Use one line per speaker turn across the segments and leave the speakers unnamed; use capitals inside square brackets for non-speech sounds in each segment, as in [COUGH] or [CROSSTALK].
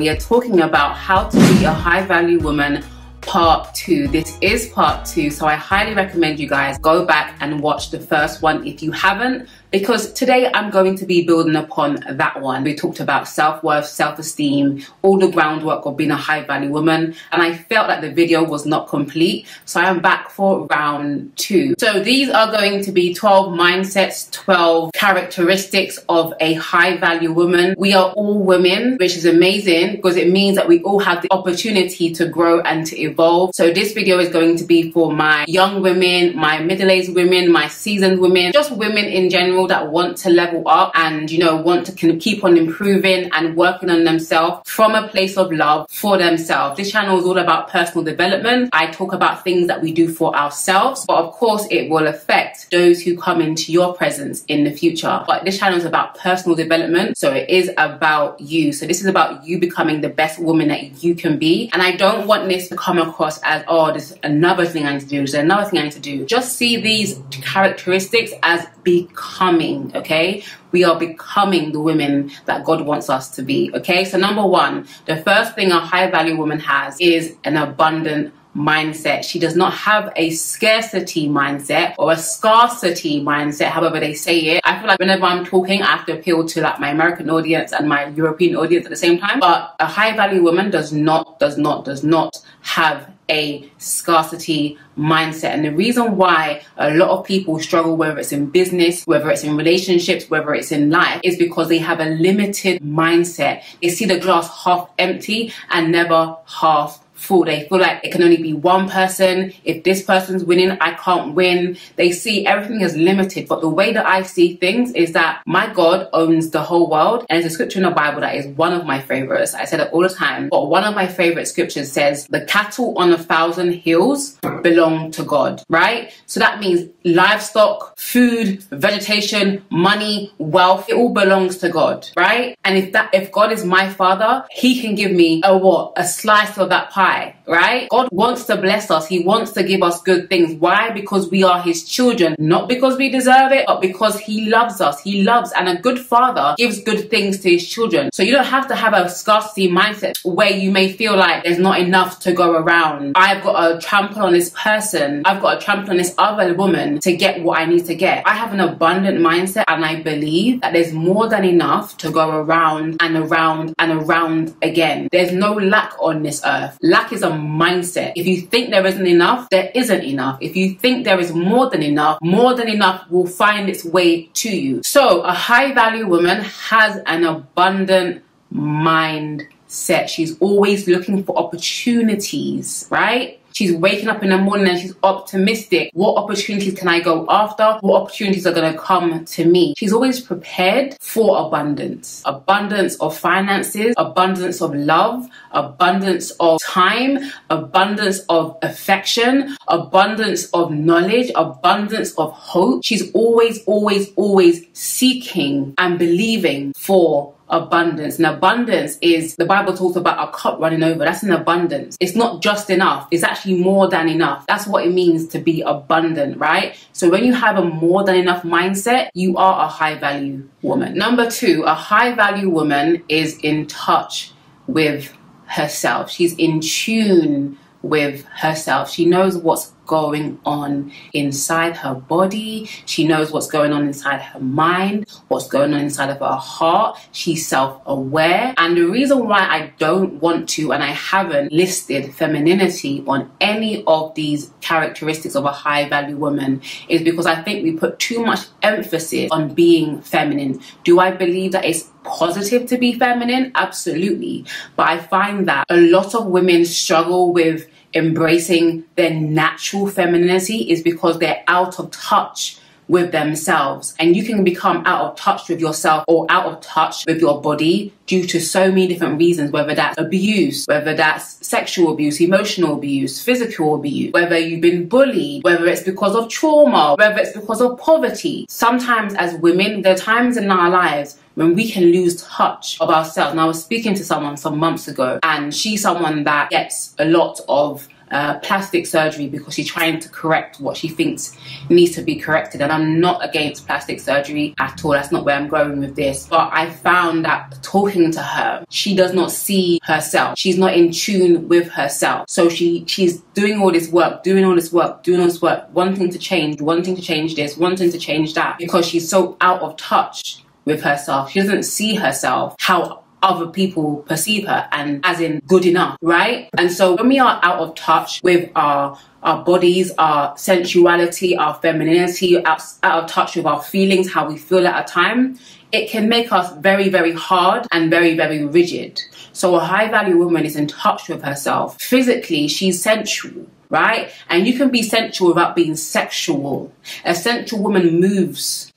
We are talking about how to be a high value woman part two. This is part two, so I highly recommend you guys go back and watch the first one if you haven't because today I'm going to be building upon that one. We talked about self worth, self esteem, all the groundwork of being a high value woman, and I felt that the video was not complete, so I am back for round two. So these are going to be 12 mindsets, 12 characteristics of a high value woman. We are all women, which is amazing because it means that we all have the opportunity to grow and to evolve. So this video is going to be for my young women, my middle aged women, my seasoned women, just women in general that want to level up and, you know, want to keep on improving and working on themselves from a place of love for themselves. This channel is all about personal development. I talk about things that we do for ourselves, but of course it will affect those who come into your presence in the future. But this channel is about personal development. So it is about you. So this is about you becoming the best woman that you can be. And I don't want this to come across as, oh, there's another thing I need to do. There's another thing I need to do. Just see these characteristics as becoming, okay? We are becoming the women that God wants us to be, okay? So, number one, the first thing a high value woman has is an abundant mindset. She does not have a scarcity mindset or a scarcity mindset, however they say it. I feel like whenever I'm talking, I have to appeal to like my American audience and my European audience at the same time. But a high value woman does not, does not, does not have a scarcity mindset. And the reason why a lot of people struggle, whether it's in business, whether it's in relationships, whether it's in life, is because they have a limited mindset. They see the glass half empty and never half full. They feel like it can only be one person. If this person's winning, I can't win. They see everything as limited. But the way that I see things is that my God owns the whole world. And there's a scripture in the Bible that is one of my favorites. I say it all the time. But one of my favorite scriptures says, the cattle on a thousand hills belong to God, right? So that means livestock, food, vegetation, money, wealth, it all belongs to God, right? And if that, if God is my father, he can give me a what? A slice of that pie why, right? God wants to bless us. He wants to give us good things. Why? Because we are His children. Not because we deserve it, but because He loves us. He loves, and a good father gives good things to His children. So you don't have to have a scarcity mindset where you may feel like there's not enough to go around. I've got to trample on this person. I've got to trample on this other woman to get what I need to get. I have an abundant mindset and I believe that there's more than enough to go around and around and around again. There's no lack on this earth. Lack is a mindset. If you think there isn't enough, there isn't enough. If you think there is more than enough, more than enough will find its way to you. So a high value woman has an abundant mindset. She's always looking for opportunities, right? She's waking up in the morning and she's optimistic. What opportunities can I go after? What opportunities are going to come to me? She's always prepared for abundance. Abundance of finances, abundance of love, abundance of time, abundance of affection, abundance of knowledge, abundance of hope. She's always, always, always seeking and believing for abundance. And abundance is the Bible talks about a cup running over. That's an abundance. It's not just enough. It's actually more than enough. That's what it means to be abundant, right? So when you have a more than enough mindset, you are a high value woman. Number two, a high value woman is in touch with herself. She's in tune with herself. She knows what's going on inside her body. She knows what's going on inside her mind, what's going on inside of her heart. She's self aware. And the reason why I don't want to and I haven't listed femininity on any of these characteristics of a high value woman is because I think we put too much emphasis on being feminine. Do I believe that it's positive to be feminine? Absolutely. But I find that a lot of women struggle with embracing their natural femininity is because they're out of touch with themselves. And you can become out of touch with yourself or out of touch with your body due to so many different reasons, whether that's abuse, whether that's sexual abuse, emotional abuse, physical abuse, whether you've been bullied, whether it's because of trauma, whether it's because of poverty. Sometimes as women, there are times in our lives when we can lose touch of ourselves. And I was speaking to someone some months ago, and she's someone that gets a lot of uh, plastic surgery because she's trying to correct what she thinks needs to be corrected. And I'm not against plastic surgery at all. That's not where I'm going with this. But I found that talking to her, she does not see herself. She's not in tune with herself. So she she's doing all this work, doing all this work, doing all this work, wanting to change, wanting to change this, wanting to change that because she's so out of touch with herself. She doesn't see herself how other people perceive her and as in good enough, right? And so when we are out of touch with our our bodies, our sensuality, our femininity, out, out of touch with our feelings, how we feel at a time, it can make us very, very hard and very, very rigid. So a high value woman is in touch with herself. Physically, she's sensual right? And you can be sensual without being sexual. A sensual woman moves.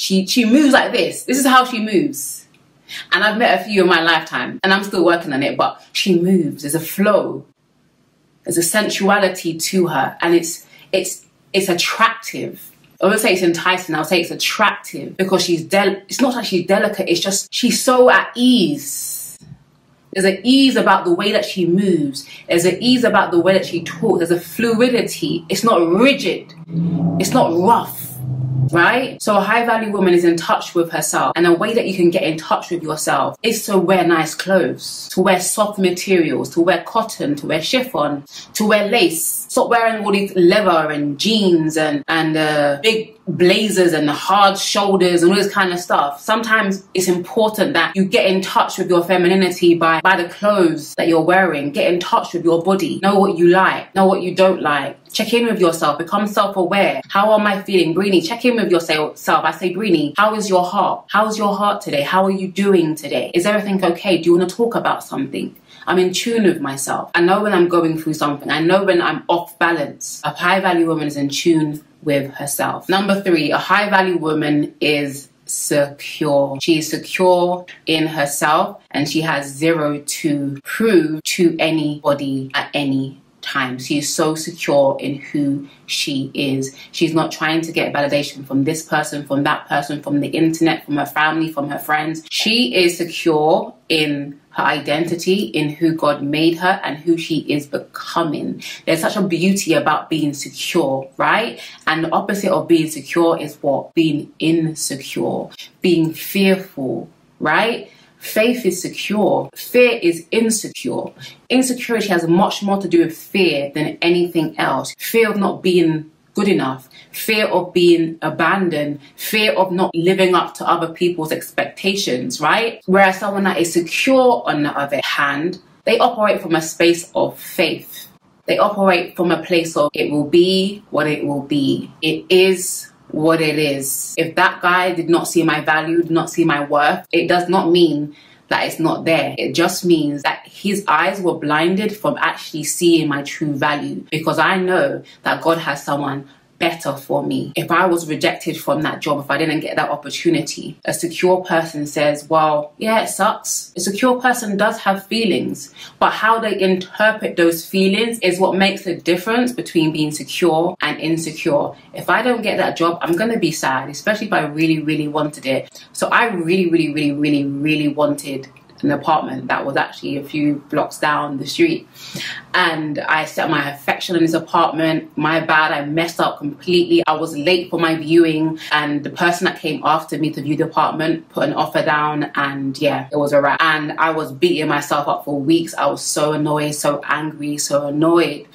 She she moves like this. This is how she moves. And I've met a few in my lifetime and I'm still working on it, but she moves. There's a flow. There's a sensuality to her and it's it's it's attractive. I wouldn't say it's enticing, I'll say it's attractive because she's del it's not that she's delicate, it's just she's so at ease. There's an ease about the way that she moves. There's an ease about the way that she talks. There's a fluidity. It's not rigid. It's not rough right? So a high value woman is in touch with herself. And a way that you can get in touch with yourself is to wear nice clothes, to wear soft materials, to wear cotton, to wear chiffon, to wear lace. Stop wearing all these leather and jeans and, and uh, big blazers and hard shoulders and all this kind of stuff. Sometimes it's important that you get in touch with your femininity by, by the clothes that you're wearing. Get in touch with your body. Know what you like. Know what you don't like. Check in with yourself. Become self-aware. How am I feeling? Breenie, check in with yourself. I say, Breenie, how is your heart? How is your heart today? How are you doing today? Is everything okay? Do you want to talk about something? I'm in tune with myself. I know when I'm going through something. I know when I'm off balance. A high value woman is in tune with herself. Number three, a high value woman is secure. She is secure in herself and she has zero to prove to anybody at any time. She is so secure in who she is. She's not trying to get validation from this person, from that person, from the internet, from her family, from her friends. She is secure in her identity, in who God made her and who she is becoming. There's such a beauty about being secure, right? And the opposite of being secure is what? Being insecure, being fearful, right? Faith is secure. Fear is insecure. Insecurity has much more to do with fear than anything else. Fear of not being good enough, fear of being abandoned, fear of not living up to other people's expectations, right? Whereas someone that is secure, on the other hand, they operate from a space of faith. They operate from a place of it will be what it will be. It is what it is. If that guy did not see my value, did not see my worth, it does not mean that it's not there. It just means that his eyes were blinded from actually seeing my true value because I know that God has someone better for me. If I was rejected from that job, if I didn't get that opportunity, a secure person says, well, yeah, it sucks. A secure person does have feelings, but how they interpret those feelings is what makes the difference between being secure and insecure. If I don't get that job, I'm going to be sad, especially if I really, really wanted it. So I really, really, really, really, really wanted an apartment that was actually a few blocks down the street. And I set my affection in this apartment. My bad, I messed up completely. I was late for my viewing, and the person that came after me to view the apartment put an offer down, and yeah, it was a wrap. And I was beating myself up for weeks. I was so annoyed, so angry, so annoyed.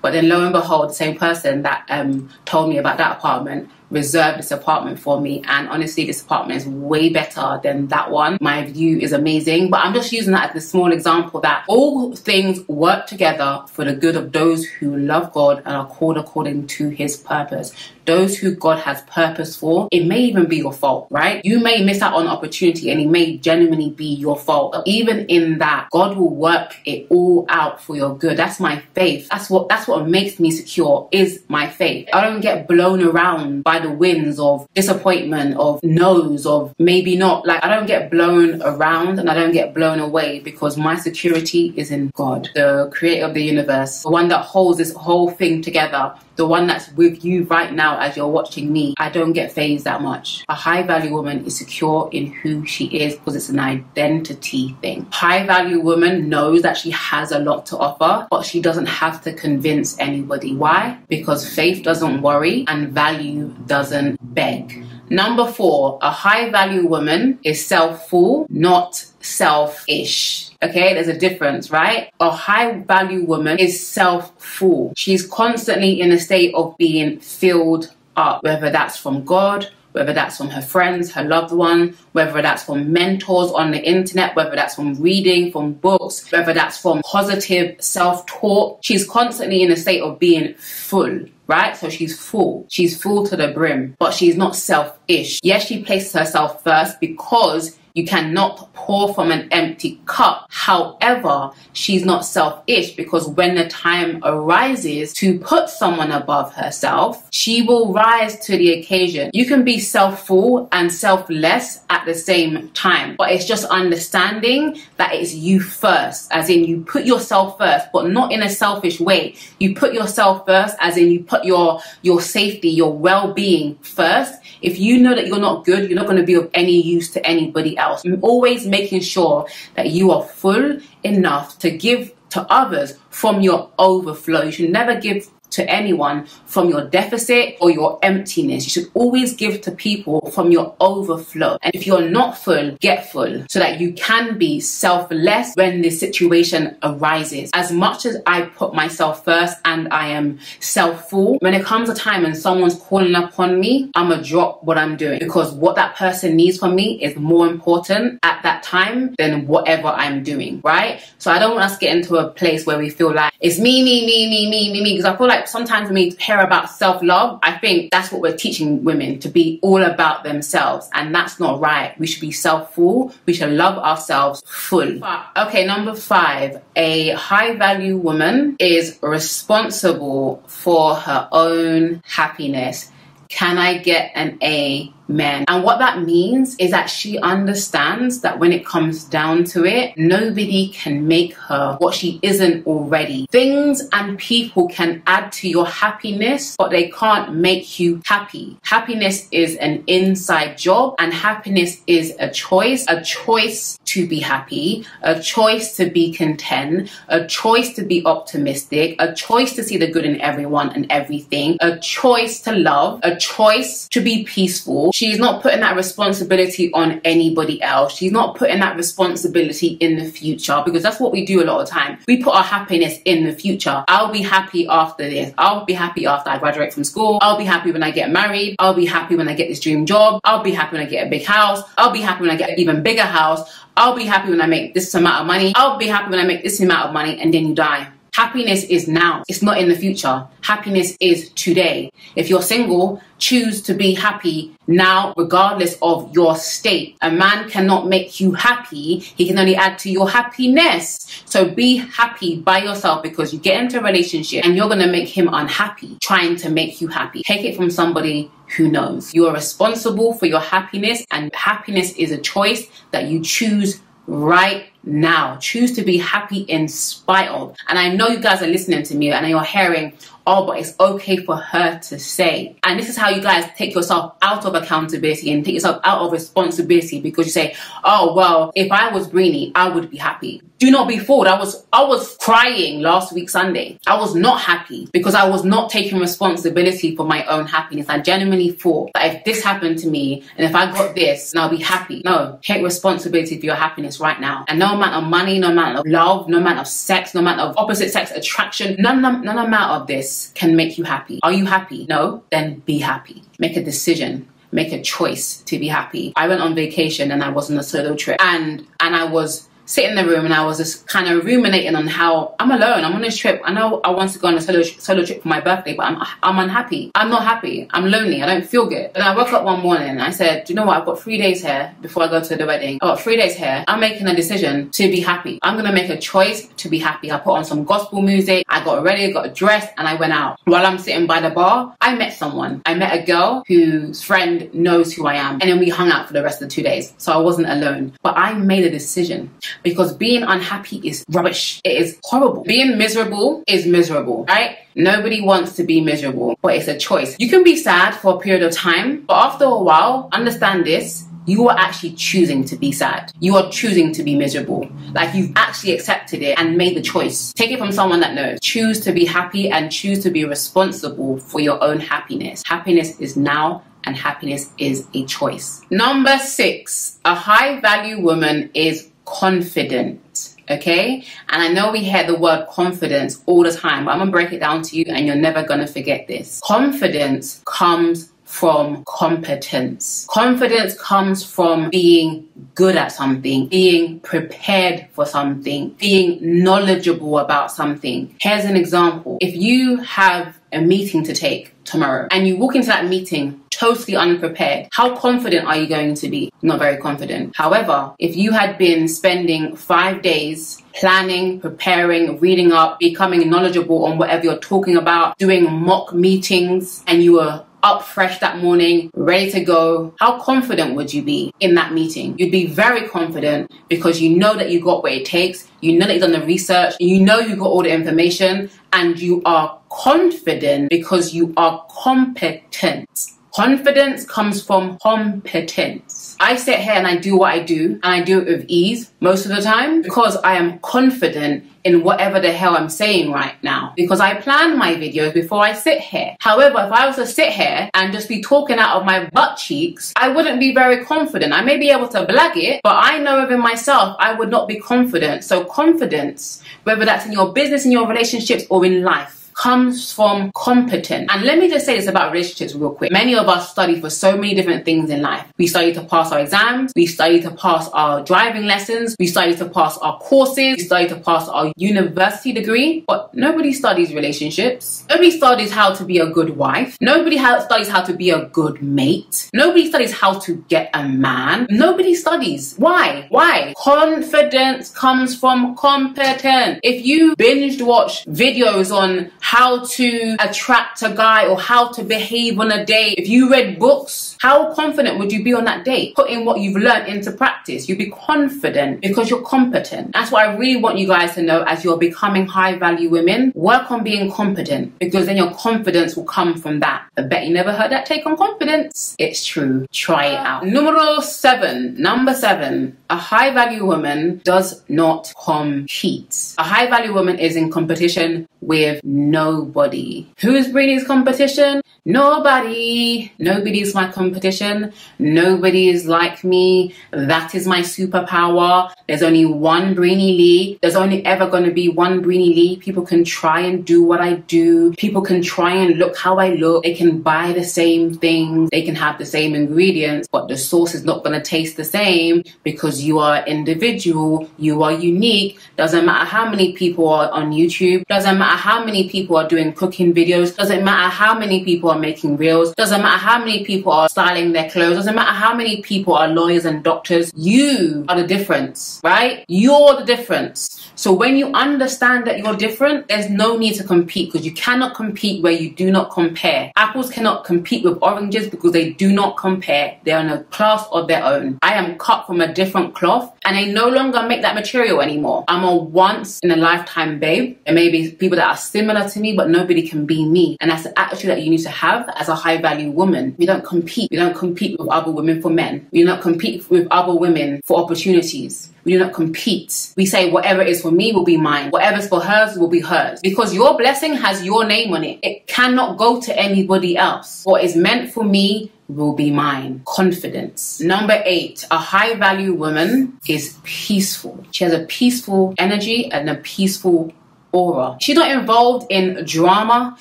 But then lo and behold, the same person that um, told me about that apartment reserved this apartment for me. And honestly, this apartment is way better than that one. My view is amazing, but I'm just using that as a small example that all things work together for the good of those who love God and are called according to his purpose. Those who God has purpose for, it may even be your fault, right? You may miss out on opportunity and it may genuinely be your fault. Even in that, God will work it all out for your good. That's my faith. That's what that's what makes me secure is my faith. I don't get blown around by the winds of disappointment, of no's, of maybe not. Like, I don't get blown around and I don't get blown away because my security is in God, the creator of the universe, the one that holds this whole thing together the one that's with you right now as you're watching me, I don't get phased that much. A high value woman is secure in who she is because it's an identity thing. High value woman knows that she has a lot to offer, but she doesn't have to convince anybody. Why? Because faith doesn't worry and value doesn't beg. Number four, a high value woman is self full, not selfish. Okay, there's a difference, right? A high value woman is self full. She's constantly in a state of being filled up, whether that's from God, whether that's from her friends, her loved one, whether that's from mentors on the internet, whether that's from reading, from books, whether that's from positive self talk. She's constantly in a state of being full right? So she's full. She's full to the brim, but she's not selfish. Yes, she places herself first because you cannot pour from an empty cup. However, she's not selfish because when the time arises to put someone above herself, she will rise to the occasion. You can be self-full and selfless at the same time, but it's just understanding that it's you first, as in you put yourself first, but not in a selfish way. You put yourself first, as in you put your your safety, your well-being first. If you know that you're not good, you're not going to be of any use to anybody else. Always making sure that you are full enough to give to others from your overflow. You should never give to anyone from your deficit or your emptiness. You should always give to people from your overflow. And if you're not full, get full so that you can be selfless when the situation arises. As much as I put myself first and I am self full, when it comes a time and someone's calling upon me, I'm gonna drop what I'm doing because what that person needs from me is more important at that time than whatever I'm doing, right? So I don't want us to get into a place where we feel like it's me, me, me, me, me, me, me, because I feel like like sometimes when we hear about self love, I think that's what we're teaching women to be all about themselves. And that's not right. We should be self full. We should love ourselves full. Okay, number five. A high value woman is responsible for her own happiness. Can I get an amen? And what that means is that she understands that when it comes down to it, nobody can make her what she isn't already. Things and people can add to your happiness, but they can't make you happy. Happiness is an inside job, and happiness is a choice a choice to be happy, a choice to be content, a choice to be optimistic, a choice to see the good in everyone and everything, a choice to love, a choice to be peaceful. She's not putting that responsibility on anybody else. She's not putting that responsibility in the future because that's what we do a lot of time. We put our happiness in the future. I'll be happy after this. I'll be happy after I graduate from school. I'll be happy when I get married. I'll be happy when I get this dream job. I'll be happy when I get a big house. I'll be happy when I get an even bigger house. I'll be happy when I make this amount of money. I'll be happy when I make this amount of money and then you die Happiness is now. It's not in the future. Happiness is today. If you're single, choose to be happy now, regardless of your state. A man cannot make you happy. He can only add to your happiness. So be happy by yourself because you get into a relationship and you're going to make him unhappy, trying to make you happy. Take it from somebody who knows. You are responsible for your happiness and happiness is a choice that you choose right now. Choose to be happy in spite of. And I know you guys are listening to me and you're hearing, oh, but it's okay for her to say. And this is how you guys take yourself out of accountability and take yourself out of responsibility because you say, oh, well, if I was Brini, I would be happy. Do not be fooled. I was, I was crying last week Sunday. I was not happy because I was not taking responsibility for my own happiness. I genuinely thought that if this happened to me and if I got this, then I'll be happy. No, take responsibility for your happiness right now. And no amount of money, no amount of love, no amount of sex, no amount of opposite sex attraction, none, none, none amount of this can make you happy. Are you happy? No? Then be happy. Make a decision make a choice to be happy. I went on vacation and I was on a solo trip and and I was sit in the room and I was just kind of ruminating on how I'm alone. I'm on this trip. I know I want to go on a solo, solo trip for my birthday, but I'm, I'm unhappy. I'm not happy. I'm lonely. I don't feel good. And I woke up one morning and I said, do you know what? I've got three days here before I go to the wedding. I've got three days here. I'm making a decision to be happy. I'm going to make a choice to be happy. I put on some gospel music. I got ready, got dressed and I went out. While I'm sitting by the bar, I met someone. I met a girl whose friend knows who I am. And then we hung out for the rest of the two days. So I wasn't alone. But I made a decision because being unhappy is rubbish. It is horrible. Being miserable is miserable, right? Nobody wants to be miserable, but it's a choice. You can be sad for a period of time, but after a while, understand this. You are actually choosing to be sad. You are choosing to be miserable. Like you've actually accepted it and made the choice. Take it from someone that knows. Choose to be happy and choose to be responsible for your own happiness. Happiness is now and happiness is a choice. Number six, a high value woman is confident. Okay, and I know we hear the word confidence all the time, but I'm gonna break it down to you and you're never gonna forget this. Confidence comes from competence. Confidence comes from being good at something, being prepared for something, being knowledgeable about something. Here's an example. If you have a meeting to take tomorrow and you walk into that meeting totally unprepared, how confident are you going to be? Not very confident. However, if you had been spending five days planning, preparing, reading up, becoming knowledgeable on whatever you're talking about, doing mock meetings, and you were up fresh that morning, ready to go, how confident would you be in that meeting? You'd be very confident because you know that you got what it takes, you know that you've done the research, you know you got all the information, and you are confident because you are competent. Confidence comes from competence. I sit here and I do what I do and I do it with ease most of the time because I am confident in whatever the hell I'm saying right now because I plan my videos before I sit here. However, if I was to sit here and just be talking out of my butt cheeks, I wouldn't be very confident. I may be able to blag it, but I know within myself I would not be confident. So confidence, whether that's in your business, in your relationships or in life, comes from competence. And let me just say this about relationships real quick. Many of us study for so many different things in life. We study to pass our exams, we study to pass our driving lessons, we study to pass our courses, we study to pass our university degree, but nobody studies relationships. Nobody studies how to be a good wife. Nobody studies how to be a good mate. Nobody studies how to get a man. Nobody studies. Why? Why? Confidence comes from competence. If you binged watch videos on how to attract a guy or how to behave on a date. If you read books, how confident would you be on that date? Putting what you've learned into practice. You'd be confident because you're competent. That's what I really want you guys to know as you're becoming high value women. Work on being competent because then your confidence will come from that. I bet you never heard that take on confidence. It's true. Try it out. Numero seven. Number seven. A high value woman does not compete. A high value woman is in competition with Nobody. Who's Brini's competition? Nobody. Nobody's my competition. Nobody is like me. That is my superpower. There's only one Brini Lee. There's only ever going to be one Brini Lee. People can try and do what I do. People can try and look how I look. They can buy the same things. They can have the same ingredients, but the sauce is not going to taste the same because you are individual. You are unique. Doesn't matter how many people are on YouTube. Doesn't matter how many people are doing cooking videos. Doesn't matter how many people are making reels. Doesn't matter how many people are styling their clothes. Doesn't matter how many people are lawyers and doctors. You are the difference, right? You're the difference. So when you understand that you're different, there's no need to compete because you cannot compete where you do not compare. Apples cannot compete with oranges because they do not compare. They are in a class of their own. I am cut from a different cloth and I no longer make that material anymore. I'm a once in a lifetime babe. There may be people that are similar to me, but nobody can be me. And that's the attitude that you need to have as a high value woman. We don't compete. We don't compete with other women for men. We do not compete with other women for opportunities. We do not compete. We say whatever is for me will be mine. Whatever's for hers will be hers. Because your blessing has your name on it. It cannot go to anybody else. What is meant for me will be mine. Confidence. Number eight, a high value woman is peaceful. She has a peaceful energy and a peaceful aura. She's not involved in drama.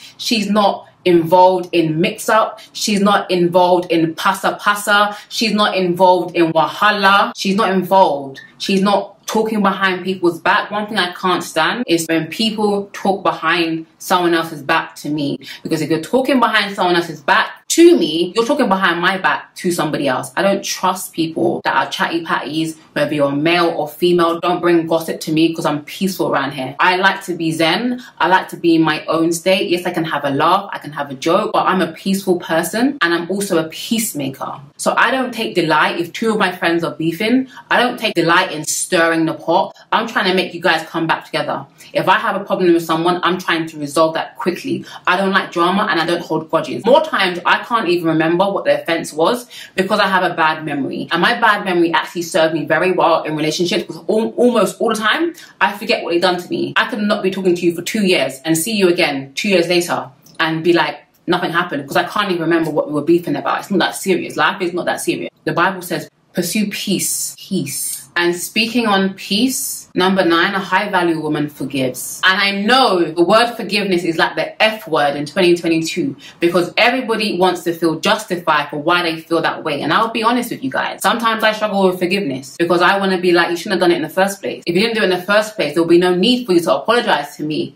She's not involved in mix up. She's not involved in pasa pasa. She's not involved in wahala. She's not involved. She's not talking behind people's back. One thing I can't stand is when people talk behind someone else's back to me. Because if you're talking behind someone else's back, to me, you're talking behind my back to somebody else. I don't trust people that are chatty patties, whether you're male or female. Don't bring gossip to me because I'm peaceful around here. I like to be zen. I like to be in my own state. Yes, I can have a laugh, I can have a joke, but I'm a peaceful person and I'm also a peacemaker. So I don't take delight if two of my friends are beefing. I don't take delight in stirring the pot. I'm trying to make you guys come back together. If I have a problem with someone, I'm trying to resolve that quickly. I don't like drama and I don't hold grudges. More times, I can't even remember what the offense was because I have a bad memory. And my bad memory actually served me very well in relationships because almost all the time I forget what they've done to me. I could not be talking to you for two years and see you again two years later and be like, nothing happened because I can't even remember what we were beefing about. It's not that serious. Life is not that serious. The Bible says, pursue peace, peace and speaking on peace, number nine, a high value woman forgives. And I know the word forgiveness is like the F word in 2022 because everybody wants to feel justified for why they feel that way. And I'll be honest with you guys. Sometimes I struggle with forgiveness because I want to be like, you shouldn't have done it in the first place. If you didn't do it in the first place, there'll be no need for you to apologize to me.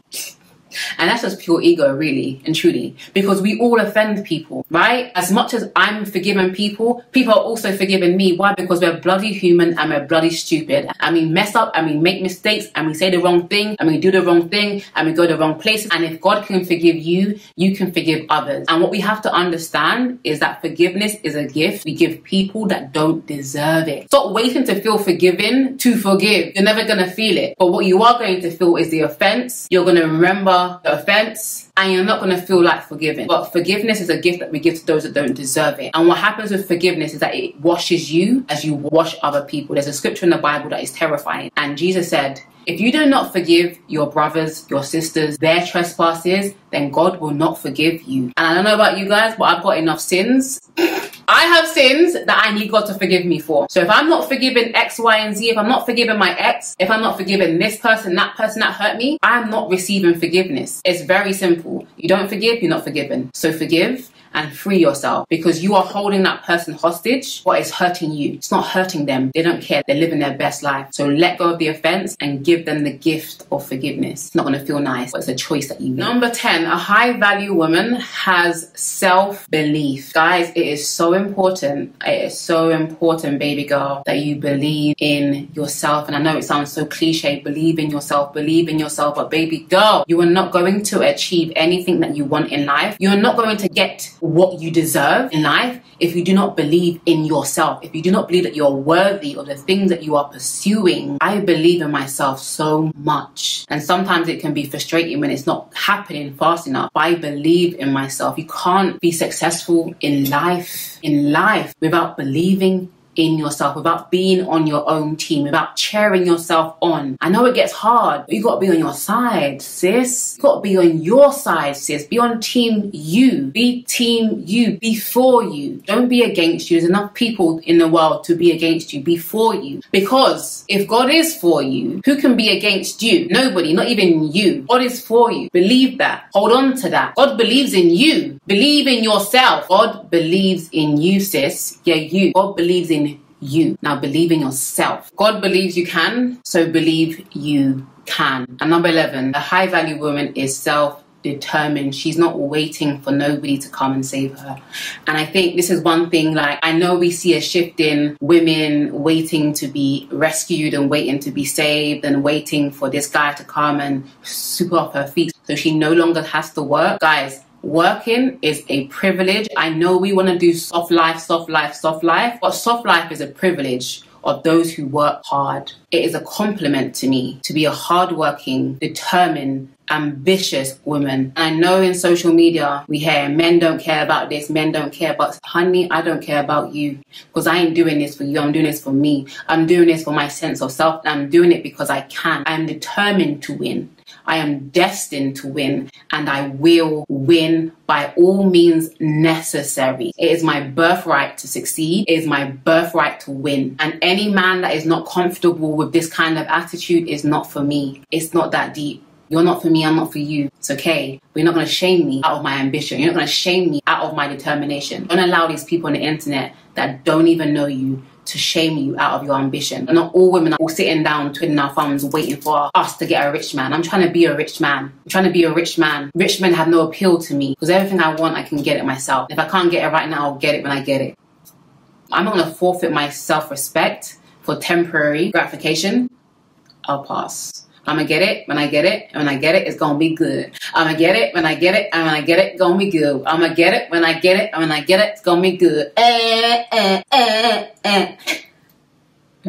And that's just pure ego, really and truly, because we all offend people, right? As much as I'm forgiving people, people are also forgiving me. Why? Because we're bloody human and we're bloody stupid. And we mess up and we make mistakes and we say the wrong thing and we do the wrong thing and we go the wrong places. And if God can forgive you, you can forgive others. And what we have to understand is that forgiveness is a gift we give people that don't deserve it. Stop waiting to feel forgiven to forgive. You're never going to feel it. But what you are going to feel is the offense. You're going to remember the offense and you're not going to feel like forgiving. But forgiveness is a gift that we give to those that don't deserve it. And what happens with forgiveness is that it washes you as you wash other people. There's a scripture in the Bible that is terrifying. And Jesus said, if you do not forgive your brothers, your sisters, their trespasses, then God will not forgive you. And I don't know about you guys, but I've got enough sins. [LAUGHS] I have sins that I need God to forgive me for. So if I'm not forgiving X, Y, and Z, if I'm not forgiving my ex, if I'm not forgiving this person, that person that hurt me, I'm not receiving forgiveness. It's very simple. You don't forgive, you're not forgiven. So forgive and free yourself because you are holding that person hostage. What is hurting you? It's not hurting them. They don't care. They're living their best life. So let go of the offense and give them the gift of forgiveness. It's not going to feel nice, but it's a choice that you make. Number 10, a high value woman has self belief. Guys, it is so important. It is so important, baby girl, that you believe in yourself. And I know it sounds so cliche, believe in yourself, believe in yourself, but baby girl, you are not going to achieve anything that you want in life. You're not going to get what you deserve in life if you do not believe in yourself, if you do not believe that you're worthy of the things that you are pursuing. I believe in myself so much. And sometimes it can be frustrating when it's not happening fast enough. I believe in myself. You can't be successful in life, in life without believing in yourself, without being on your own team, without cheering yourself on. I know it gets hard, but you gotta be on your side, sis. You gotta be on your side, sis. Be on team you. Be team you. before you. Don't be against you. There's enough people in the world to be against you. Be for you. Because if God is for you, who can be against you? Nobody, not even you. God is for you. Believe that. Hold on to that. God believes in you. Believe in yourself. God believes in you, sis. Yeah, you. God believes in you. Now believe in yourself. God believes you can, so believe you can. And number 11, a high value woman is self determined. She's not waiting for nobody to come and save her. And I think this is one thing, like, I know we see a shift in women waiting to be rescued and waiting to be saved and waiting for this guy to come and sweep off her feet so she no longer has to work. Guys, working is a privilege. I know we want to do soft life, soft life, soft life, but soft life is a privilege of those who work hard. It is a compliment to me to be a hardworking, determined, ambitious woman. I know in social media we hear men don't care about this, men don't care, but honey, I don't care about you because I ain't doing this for you. I'm doing this for me. I'm doing this for my sense of self. I'm doing it because I can. I'm determined to win. I am destined to win and I will win by all means necessary. It is my birthright to succeed. It is my birthright to win. And any man that is not comfortable with this kind of attitude is not for me. It's not that deep. You're not for me, I'm not for you. It's okay. But you're not to shame me out of my ambition. You're not to shame me out of my determination. Don't allow these people on the internet that don't even know you to shame you out of your ambition. Not all women are all sitting down, twiddling our thumbs, waiting for us to get a rich man. I'm trying to be a rich man. I'm trying to be a rich man. Rich men have no appeal to me because everything I want, I can get it myself. If I can't get it right now, I'll get it when I get it. I'm not going to forfeit my self respect for temporary gratification. I'll pass. I'm gonna get it when I get it, and when I get it, it's gonna be good. I'm gonna get it when I get it, and when I get it, gonna be good. I'm gonna get it when I get it, and when I get it, it's gonna be good. Eh, eh, eh, eh.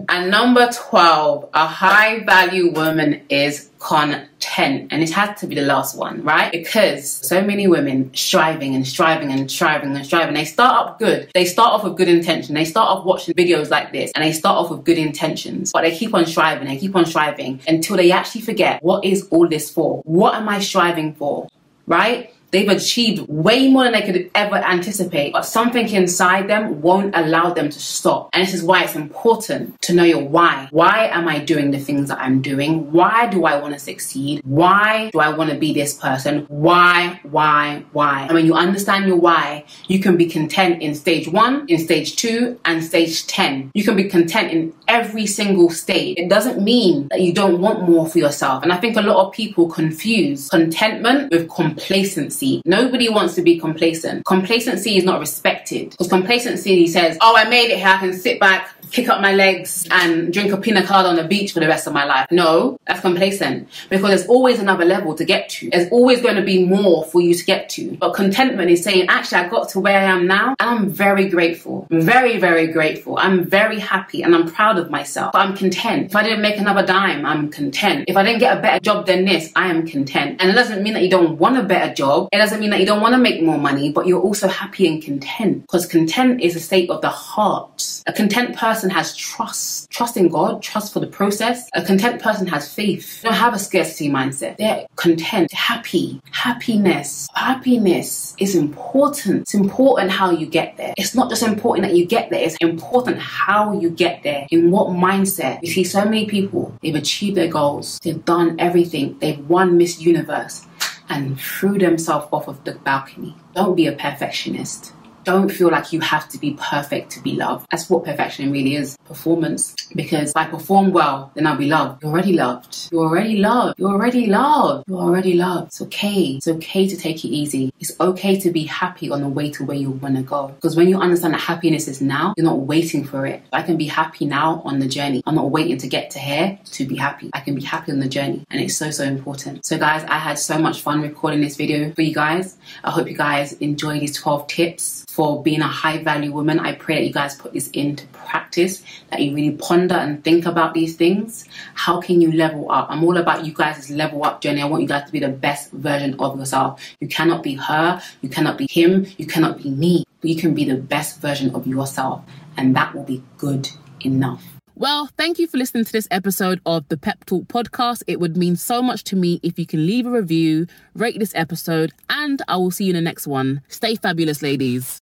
And number 12, a high value woman is content. And it has to be the last one, right? Because so many women striving and striving and striving and striving. They start off good. They start off with good intention. They start off watching videos like this and they start off with good intentions. But they keep on striving, they keep on striving until they actually forget what is all this for? What am I striving for? Right? They've achieved way more than they could ever anticipate, but something inside them won't allow them to stop. And this is why it's important to know your why. Why am I doing the things that I'm doing? Why do I want to succeed? Why do I want to be this person? Why, why, why? And when you understand your why, you can be content in stage one, in stage two, and stage 10. You can be content in every single stage. It doesn't mean that you don't want more for yourself. And I think a lot of people confuse contentment with complacency. Nobody wants to be complacent. Complacency is not respected because complacency says, oh, I made it here. I can sit back, kick up my legs and drink a pina colada on the beach for the rest of my life. No, that's complacent because there's always another level to get to. There's always going to be more for you to get to. But contentment is saying, actually, I got to where I am now and I'm very grateful. Very, very grateful. I'm very happy and I'm proud of myself. But I'm content. If I didn't make another dime, I'm content. If I didn't get a better job than this, I am content. And it doesn't mean that you don't want a better job. It doesn't mean that you don't want to make more money, but you're also happy and content because content is a state of the heart. A content person has trust, trust in God, trust for the process. A content person has faith. They don't have a scarcity mindset. They're content, happy. Happiness. Happiness is important. It's important how you get there. It's not just important that you get there, it's important how you get there. In what mindset. You see so many people, they've achieved their goals, they've done everything, they've won Miss Universe and threw themselves off of the balcony. Don't be a perfectionist don't feel like you have to be perfect to be loved. That's what perfection really is performance. Because if I perform well, then I'll be loved. You're already loved. You're already loved. You're already loved. You're already loved. It's okay. It's okay to take it easy. It's okay to be happy on the way to where you want to go. Because when you understand that happiness is now, you're not waiting for it. I can be happy now on the journey. I'm not waiting to get to here to be happy. I can be happy on the journey. And it's so, so important. So, guys, I had so much fun recording this video for you guys. I hope you guys enjoy these 12 tips for being a high value woman. I pray that you guys put this into practice, that you really ponder and think about these things. How can you level up? I'm all about you guys' level up journey. I want you guys to be the best version of yourself. You cannot be her, you cannot be him, you cannot be me, you can be the best version of yourself.
and that will be good enough.
Well, thank you for listening to this episode of the Pep Talk podcast. It would mean so much to me if you can leave a review, rate this episode, and I will see you in the next one. Stay fabulous, ladies.